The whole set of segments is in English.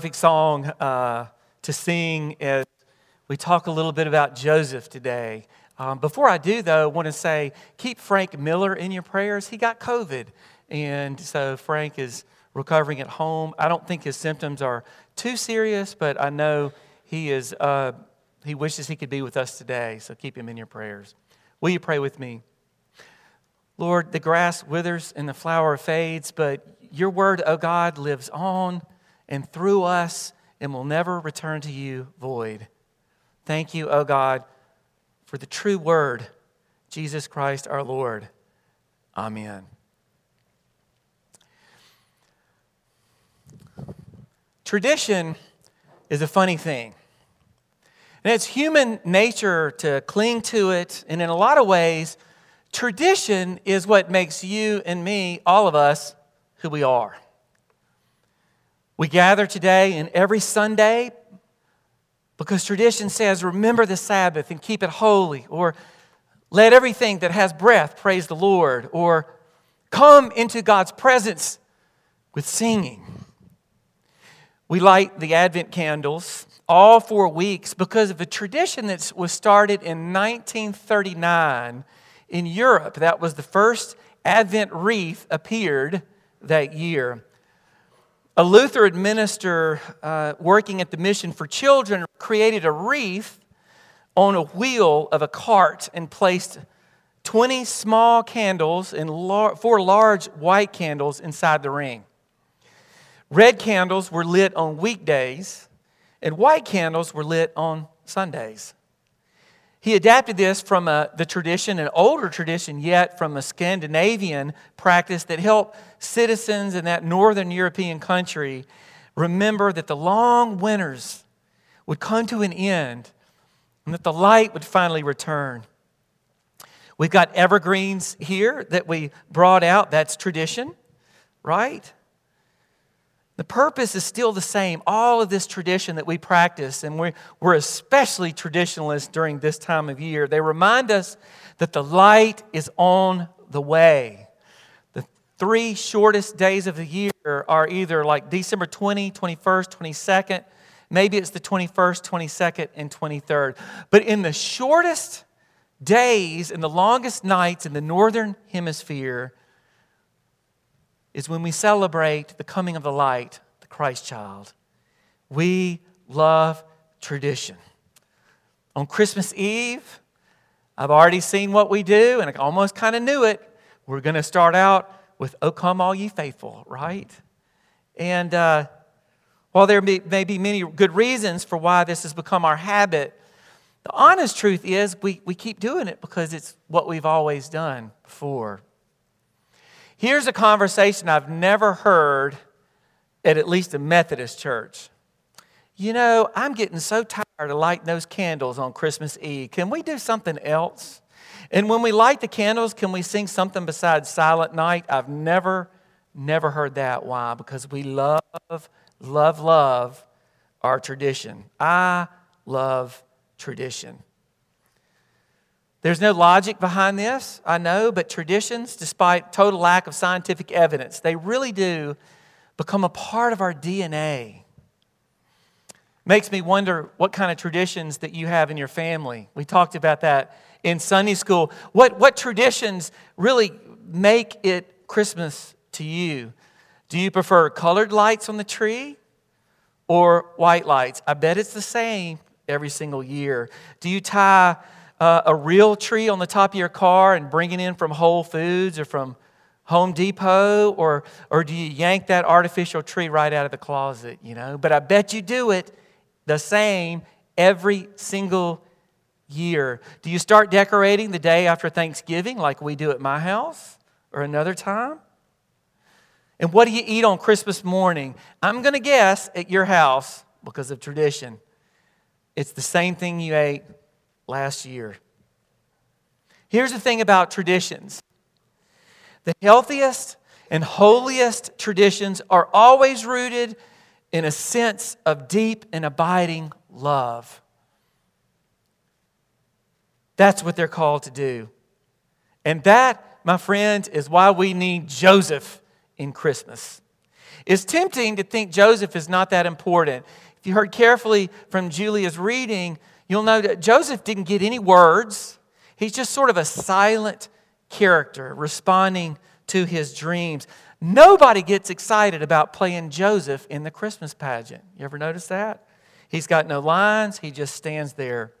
perfect song uh, to sing as we talk a little bit about Joseph today. Um, before I do, though, I want to say keep Frank Miller in your prayers. He got COVID, and so Frank is recovering at home. I don't think his symptoms are too serious, but I know he is. Uh, he wishes he could be with us today, so keep him in your prayers. Will you pray with me? Lord, the grass withers and the flower fades, but your word, O oh God, lives on and through us and will never return to you void. Thank you, O God, for the true word, Jesus Christ our Lord. Amen. Tradition is a funny thing. And it's human nature to cling to it. And in a lot of ways, tradition is what makes you and me, all of us, who we are. We gather today and every Sunday because tradition says, remember the Sabbath and keep it holy, or let everything that has breath praise the Lord, or come into God's presence with singing. We light the Advent candles all four weeks because of a tradition that was started in 1939 in Europe. That was the first Advent wreath appeared that year. A Lutheran minister uh, working at the Mission for Children created a wreath on a wheel of a cart and placed 20 small candles and lar- four large white candles inside the ring. Red candles were lit on weekdays, and white candles were lit on Sundays. He adapted this from a, the tradition, an older tradition yet, from a Scandinavian practice that helped citizens in that northern European country remember that the long winters would come to an end and that the light would finally return. We've got evergreens here that we brought out. That's tradition, right? The purpose is still the same. All of this tradition that we practice, and we're, we're especially traditionalists during this time of year, they remind us that the light is on the way. The three shortest days of the year are either like December 20, 21st, 22nd. Maybe it's the 21st, 22nd, and 23rd. But in the shortest days and the longest nights in the northern hemisphere, is when we celebrate the coming of the light, the Christ child. We love tradition. On Christmas Eve, I've already seen what we do, and I almost kind of knew it. We're going to start out with, O come, all ye faithful, right? And uh, while there may, may be many good reasons for why this has become our habit, the honest truth is we, we keep doing it because it's what we've always done before. Here's a conversation I've never heard at at least a Methodist church. You know, I'm getting so tired of lighting those candles on Christmas Eve. Can we do something else? And when we light the candles, can we sing something besides Silent Night? I've never, never heard that. Why? Because we love, love, love our tradition. I love tradition. There's no logic behind this, I know, but traditions, despite total lack of scientific evidence, they really do become a part of our DNA. Makes me wonder what kind of traditions that you have in your family. We talked about that in Sunday school. What, what traditions really make it Christmas to you? Do you prefer colored lights on the tree or white lights? I bet it's the same every single year. Do you tie uh, a real tree on the top of your car and bring it in from Whole Foods or from Home Depot, or, or do you yank that artificial tree right out of the closet, you know? But I bet you do it the same every single year. Do you start decorating the day after Thanksgiving like we do at my house or another time? And what do you eat on Christmas morning? I'm going to guess at your house, because of tradition, it's the same thing you ate last year. Here's the thing about traditions the healthiest and holiest traditions are always rooted in a sense of deep and abiding love. That's what they're called to do. And that, my friends, is why we need Joseph in Christmas. It's tempting to think Joseph is not that important. If you heard carefully from Julia's reading, you'll know that Joseph didn't get any words. He's just sort of a silent character responding to his dreams. Nobody gets excited about playing Joseph in the Christmas pageant. You ever notice that? He's got no lines, he just stands there.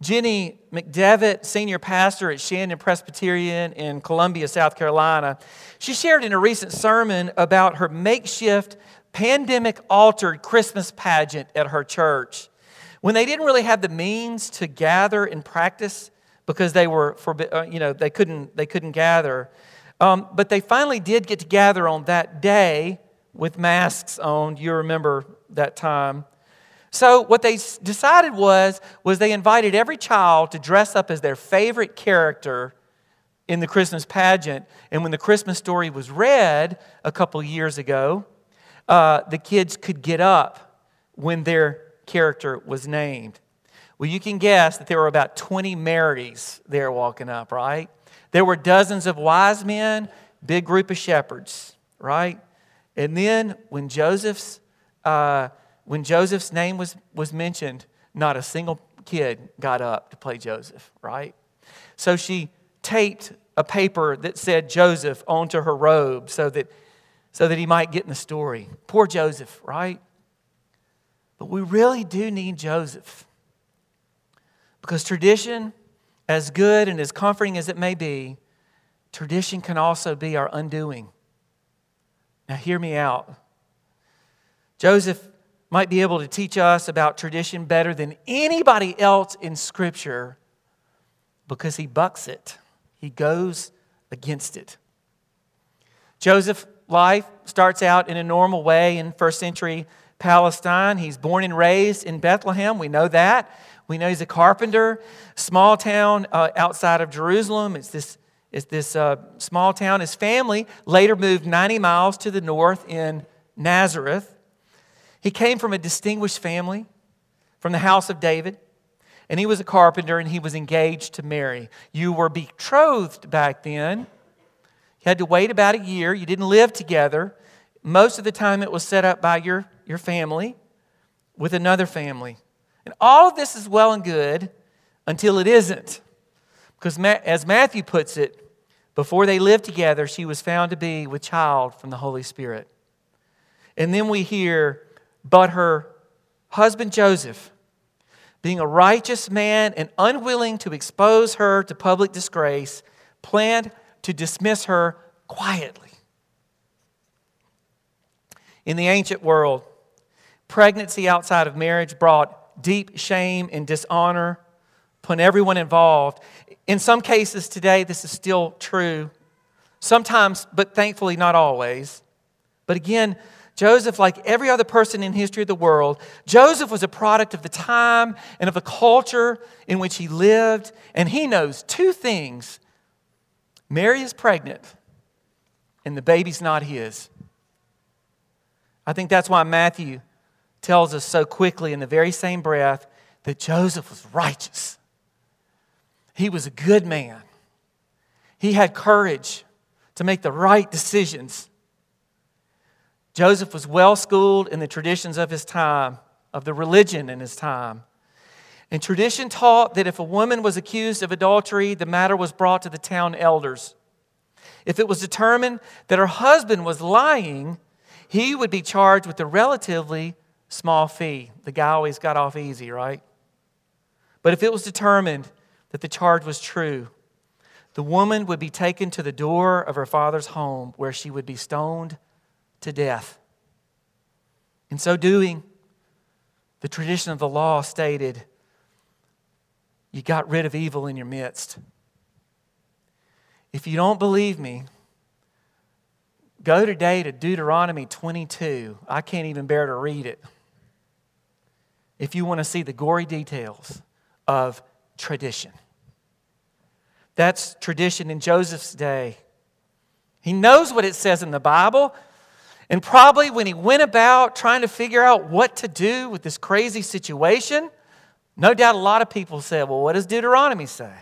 Jenny McDevitt, senior pastor at Shandon Presbyterian in Columbia, South Carolina, she shared in a recent sermon about her makeshift pandemic altered Christmas pageant at her church. When they didn't really have the means to gather and practice because they were forbi- uh, you know they couldn't they couldn't gather um, but they finally did get together on that day with masks on you remember that time. So what they decided was was they invited every child to dress up as their favorite character in the christmas pageant. And when the christmas story was read a couple years ago uh, the kids could get up when their character was named well, you can guess that there were about 20 Marys there walking up, right? There were dozens of wise men, big group of shepherds, right? And then when Joseph's, uh, when Joseph's name was, was mentioned, not a single kid got up to play Joseph, right? So she taped a paper that said Joseph onto her robe so that, so that he might get in the story. Poor Joseph, right? But we really do need Joseph. Because tradition, as good and as comforting as it may be, tradition can also be our undoing. Now, hear me out. Joseph might be able to teach us about tradition better than anybody else in Scripture because he bucks it, he goes against it. Joseph's life starts out in a normal way in first century Palestine. He's born and raised in Bethlehem. We know that. We know he's a carpenter, small town uh, outside of Jerusalem. It's this, it's this uh, small town. His family later moved 90 miles to the north in Nazareth. He came from a distinguished family, from the house of David, and he was a carpenter and he was engaged to Mary. You were betrothed back then. You had to wait about a year. You didn't live together. Most of the time, it was set up by your, your family with another family. And all of this is well and good until it isn't. Because as Matthew puts it, before they lived together, she was found to be with child from the Holy Spirit. And then we hear, but her husband Joseph, being a righteous man and unwilling to expose her to public disgrace, planned to dismiss her quietly. In the ancient world, pregnancy outside of marriage brought deep shame and dishonor upon everyone involved. In some cases today, this is still true. Sometimes, but thankfully not always. But again, Joseph, like every other person in history of the world, Joseph was a product of the time and of the culture in which he lived. And he knows two things Mary is pregnant, and the baby's not his. I think that's why Matthew tells us so quickly in the very same breath that Joseph was righteous. He was a good man. He had courage to make the right decisions. Joseph was well schooled in the traditions of his time, of the religion in his time. And tradition taught that if a woman was accused of adultery, the matter was brought to the town elders. If it was determined that her husband was lying, he would be charged with a relatively small fee. The guy always got off easy, right? But if it was determined that the charge was true, the woman would be taken to the door of her father's home where she would be stoned to death. In so doing, the tradition of the law stated you got rid of evil in your midst. If you don't believe me, go today to Deuteronomy 22. I can't even bear to read it if you want to see the gory details of tradition. That's tradition in Joseph's day. He knows what it says in the Bible. And probably when he went about trying to figure out what to do with this crazy situation, no doubt a lot of people said, Well, what does Deuteronomy say?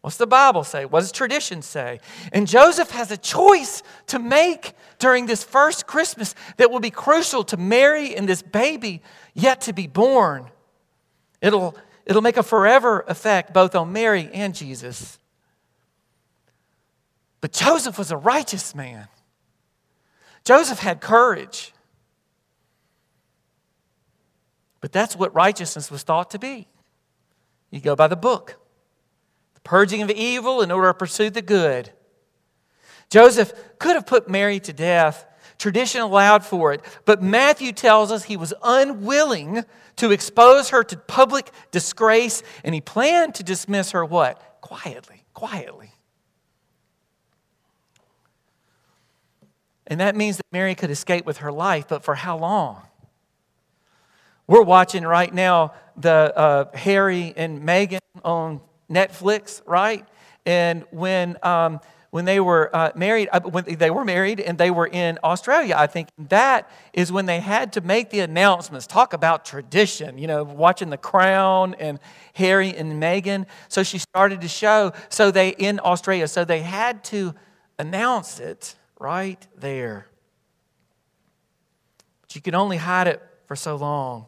What's the Bible say? What does tradition say? And Joseph has a choice to make during this first Christmas that will be crucial to Mary and this baby yet to be born. It'll, it'll make a forever effect both on Mary and Jesus. But Joseph was a righteous man. Joseph had courage. But that's what righteousness was thought to be. You go by the book the purging of evil in order to pursue the good. Joseph could have put Mary to death. Tradition allowed for it. But Matthew tells us he was unwilling to expose her to public disgrace, and he planned to dismiss her what? Quietly, quietly. And that means that Mary could escape with her life, but for how long? We're watching right now the uh, Harry and Meghan on Netflix, right? And when um, when they were uh, married, uh, when they were married and they were in Australia, I think that is when they had to make the announcements. Talk about tradition, you know, watching The Crown and Harry and Meghan. So she started to show. So they in Australia, so they had to announce it right there. But you can only hide it for so long.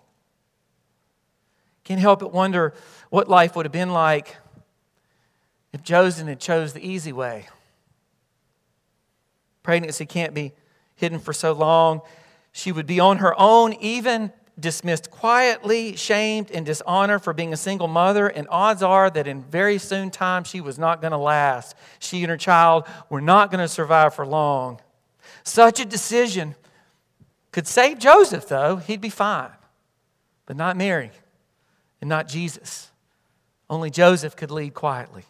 Can't help but wonder what life would have been like if Joseph had chose the easy way. Pregnancy can't be hidden for so long. She would be on her own, even dismissed quietly, shamed, and dishonored for being a single mother, and odds are that in very soon time she was not going to last. She and her child were not going to survive for long. Such a decision could save Joseph, though. He'd be fine, but not Mary and not Jesus. Only Joseph could lead quietly.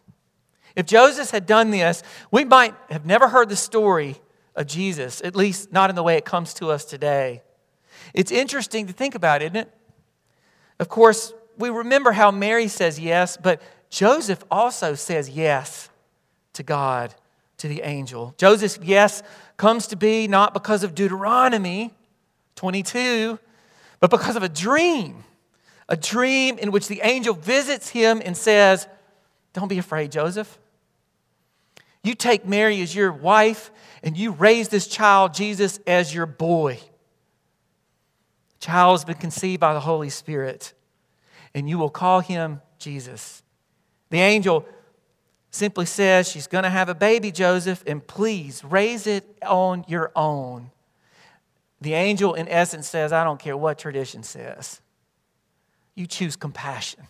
If Joseph had done this, we might have never heard the story of Jesus, at least not in the way it comes to us today. It's interesting to think about, isn't it? Of course, we remember how Mary says yes, but Joseph also says yes to God, to the angel. Joseph's yes comes to be not because of Deuteronomy 22, but because of a dream. A dream in which the angel visits him and says, Don't be afraid, Joseph. You take Mary as your wife and you raise this child, Jesus, as your boy. The child has been conceived by the Holy Spirit, and you will call him Jesus. The angel simply says, She's going to have a baby, Joseph, and please raise it on your own. The angel, in essence, says, I don't care what tradition says. You choose compassion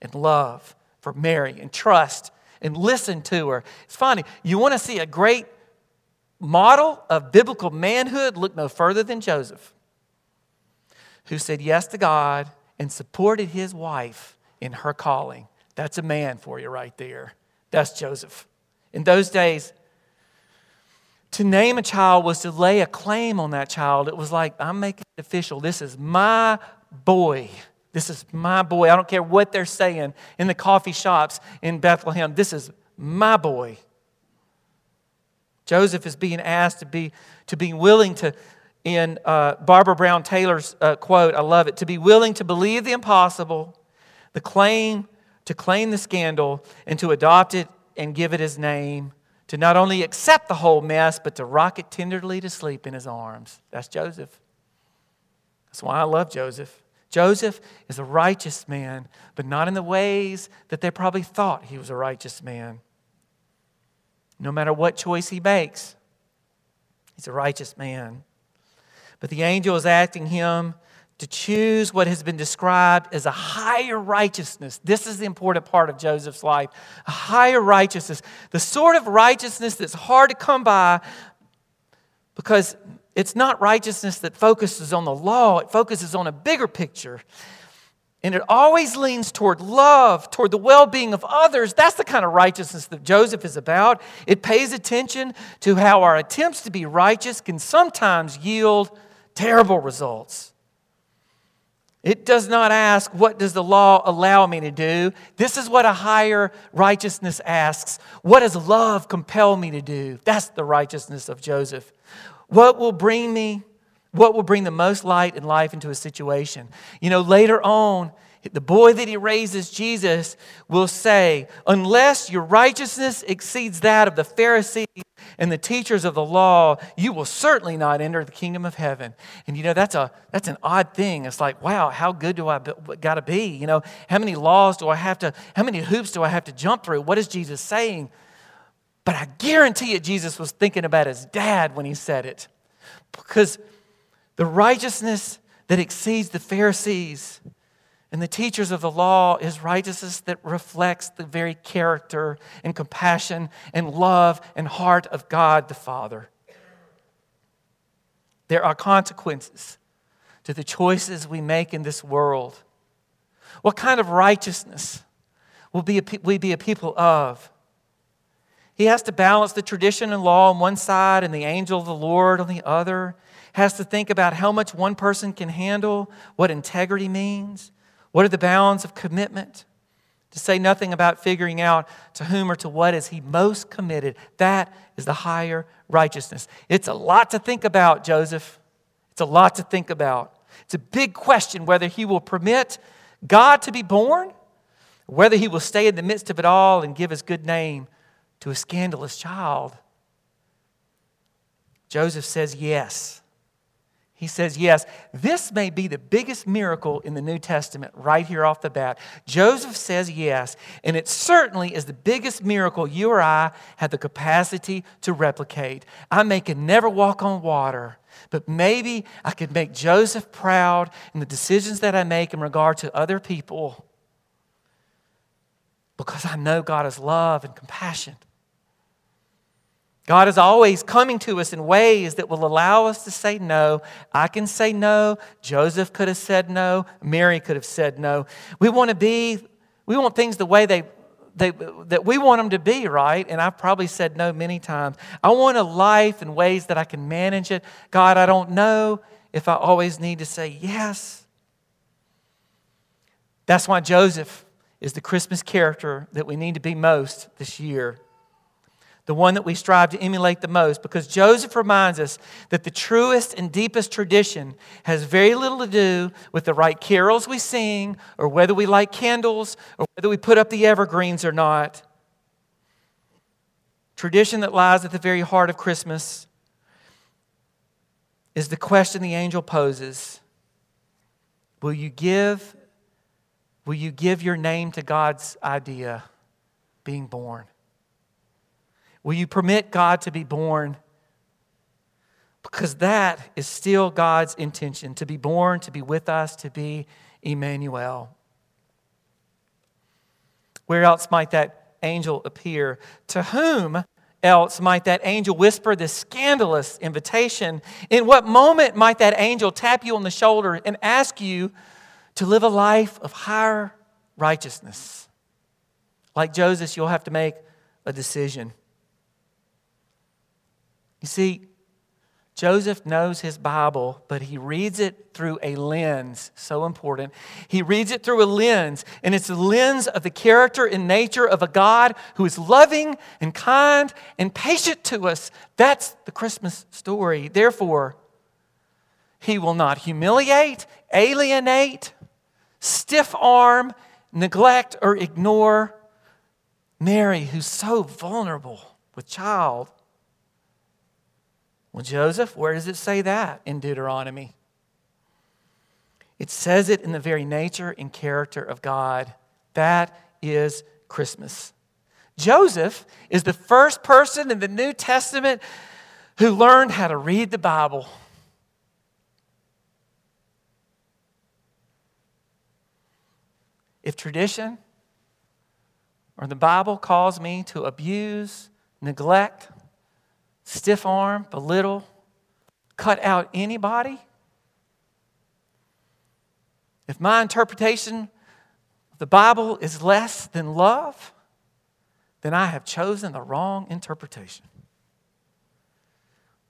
and love for Mary and trust and listen to her. It's funny. You want to see a great model of biblical manhood? Look no further than Joseph, who said yes to God and supported his wife in her calling. That's a man for you right there. That's Joseph. In those days, to name a child was to lay a claim on that child. It was like, I'm making it official. This is my boy. This is my boy. I don't care what they're saying in the coffee shops in Bethlehem. This is my boy. Joseph is being asked to be, to be willing to, in uh, Barbara Brown Taylor's uh, quote, I love it, to be willing to believe the impossible, the claim, to claim the scandal, and to adopt it and give it his name, to not only accept the whole mess, but to rock it tenderly to sleep in his arms. That's Joseph. That's why I love Joseph. Joseph is a righteous man, but not in the ways that they probably thought he was a righteous man. No matter what choice he makes, he's a righteous man. But the angel is asking him to choose what has been described as a higher righteousness. This is the important part of Joseph's life a higher righteousness, the sort of righteousness that's hard to come by because it's not righteousness that focuses on the law, it focuses on a bigger picture. And it always leans toward love, toward the well being of others. That's the kind of righteousness that Joseph is about. It pays attention to how our attempts to be righteous can sometimes yield terrible results. It does not ask, What does the law allow me to do? This is what a higher righteousness asks. What does love compel me to do? That's the righteousness of Joseph. What will bring me, what will bring the most light and life into a situation? You know, later on, the boy that he raises, Jesus, will say, Unless your righteousness exceeds that of the Pharisees and the teachers of the law, you will certainly not enter the kingdom of heaven. And you know, that's, a, that's an odd thing. It's like, wow, how good do I got to be? You know, how many laws do I have to, how many hoops do I have to jump through? What is Jesus saying? But I guarantee you, Jesus was thinking about his dad when he said it. Because the righteousness that exceeds the Pharisees and the teachers of the law is righteousness that reflects the very character and compassion and love and heart of God the Father. There are consequences to the choices we make in this world. What kind of righteousness will be we be a people of? He has to balance the tradition and law on one side and the angel of the Lord on the other. Has to think about how much one person can handle, what integrity means, what are the bounds of commitment? To say nothing about figuring out to whom or to what is he most committed. That is the higher righteousness. It's a lot to think about, Joseph. It's a lot to think about. It's a big question whether he will permit God to be born, whether he will stay in the midst of it all and give his good name to a scandalous child. Joseph says yes. He says, Yes, this may be the biggest miracle in the New Testament right here off the bat. Joseph says yes, and it certainly is the biggest miracle you or I have the capacity to replicate. I may could never walk on water, but maybe I could make Joseph proud in the decisions that I make in regard to other people because I know God is love and compassion. God is always coming to us in ways that will allow us to say no. I can say no. Joseph could have said no. Mary could have said no. We want to be, we want things the way they, they, that we want them to be, right? And I've probably said no many times. I want a life in ways that I can manage it. God, I don't know if I always need to say yes. That's why Joseph is the Christmas character that we need to be most this year the one that we strive to emulate the most, because Joseph reminds us that the truest and deepest tradition has very little to do with the right carols we sing, or whether we light candles, or whether we put up the evergreens or not. Tradition that lies at the very heart of Christmas is the question the angel poses Will you give, will you give your name to God's idea, being born? Will you permit God to be born? Because that is still God's intention to be born, to be with us, to be Emmanuel. Where else might that angel appear? To whom else might that angel whisper this scandalous invitation? In what moment might that angel tap you on the shoulder and ask you to live a life of higher righteousness? Like Joseph, you'll have to make a decision. You see, Joseph knows his Bible, but he reads it through a lens. So important. He reads it through a lens, and it's the lens of the character and nature of a God who is loving and kind and patient to us. That's the Christmas story. Therefore, he will not humiliate, alienate, stiff arm, neglect, or ignore Mary, who's so vulnerable with child. Well, Joseph, where does it say that in Deuteronomy? It says it in the very nature and character of God. That is Christmas. Joseph is the first person in the New Testament who learned how to read the Bible. If tradition or the Bible calls me to abuse, neglect, stiff arm, belittle, cut out anybody? If my interpretation of the Bible is less than love, then I have chosen the wrong interpretation.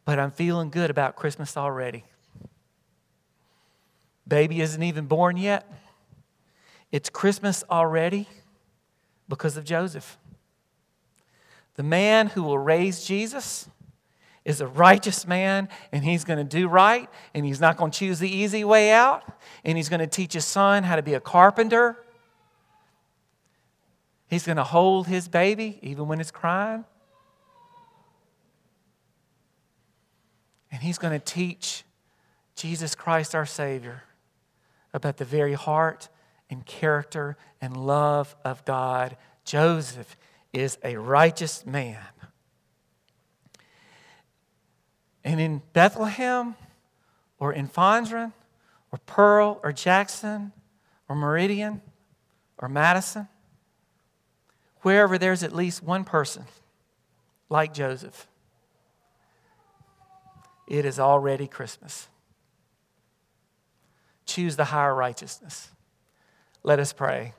But I'm feeling good about Christmas already. Baby isn't even born yet. It's Christmas already because of Joseph. The man who will raise Jesus is a righteous man and he's going to do right and he's not going to choose the easy way out and he's going to teach his son how to be a carpenter. He's going to hold his baby even when it's crying. And he's going to teach Jesus Christ, our Savior, about the very heart and character and love of God. Joseph is a righteous man. And in Bethlehem or in Fondren or Pearl or Jackson or Meridian or Madison, wherever there's at least one person like Joseph, it is already Christmas. Choose the higher righteousness. Let us pray.